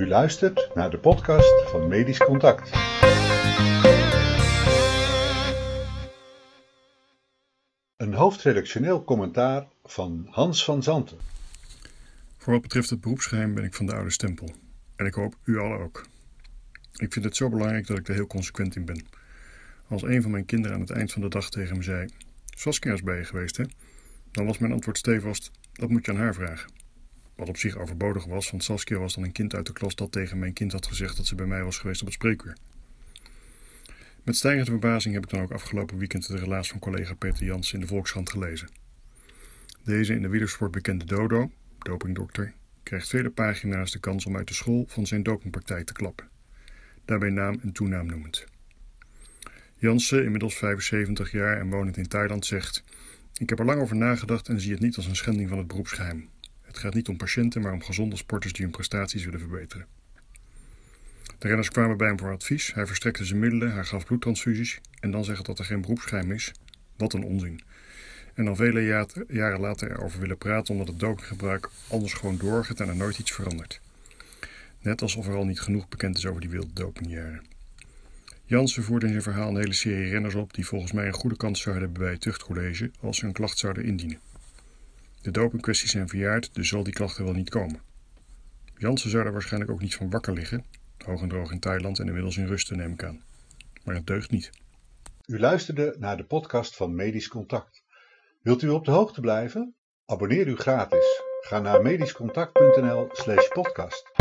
U luistert naar de podcast van Medisch Contact. Een hoofdredactioneel commentaar van Hans van Zanten. Voor wat betreft het beroepsgeheim ben ik van de oude stempel. En ik hoop u allen ook. Ik vind het zo belangrijk dat ik er heel consequent in ben. Als een van mijn kinderen aan het eind van de dag tegen me zei: Saskia is bij je geweest, hè? Dan was mijn antwoord stevast: Dat moet je aan haar vragen. Wat op zich overbodig was, want Saskia was dan een kind uit de klas dat tegen mijn kind had gezegd dat ze bij mij was geweest op het spreekuur. Met stijgende verbazing heb ik dan ook afgelopen weekend de relaas van collega Peter Jans in de Volkskrant gelezen. Deze in de wielersport bekende Dodo, dopingdokter, krijgt vele pagina's de kans om uit de school van zijn dopingpraktijk te klappen. Daarbij naam en toenaam noemend. Jansen, inmiddels 75 jaar en wonend in Thailand, zegt: Ik heb er lang over nagedacht en zie het niet als een schending van het beroepsgeheim. Het gaat niet om patiënten, maar om gezonde sporters die hun prestaties willen verbeteren. De renners kwamen bij hem voor advies. Hij verstrekte ze middelen, hij gaf bloedtransfusies en dan zeggen dat er geen beroepsgeheim is. Wat een onzin. En dan vele jaren later erover willen praten omdat het dopinggebruik anders gewoon doorgaat en er nooit iets verandert. Net alsof er al niet genoeg bekend is over die wilde dopingjaren. Jansen voerde in zijn verhaal een hele serie renners op die volgens mij een goede kans zouden hebben bij het tuchtcollege als ze een klacht zouden indienen. De dopingkwesties zijn verjaard, dus zal die klachten wel niet komen. Jansen zou er waarschijnlijk ook niet van wakker liggen, hoog en droog in Thailand en inmiddels in rust neem ik aan. Maar het deugt niet. U luisterde naar de podcast van Medisch Contact. Wilt u op de hoogte blijven? Abonneer u gratis. Ga naar medischcontact.nl/podcast.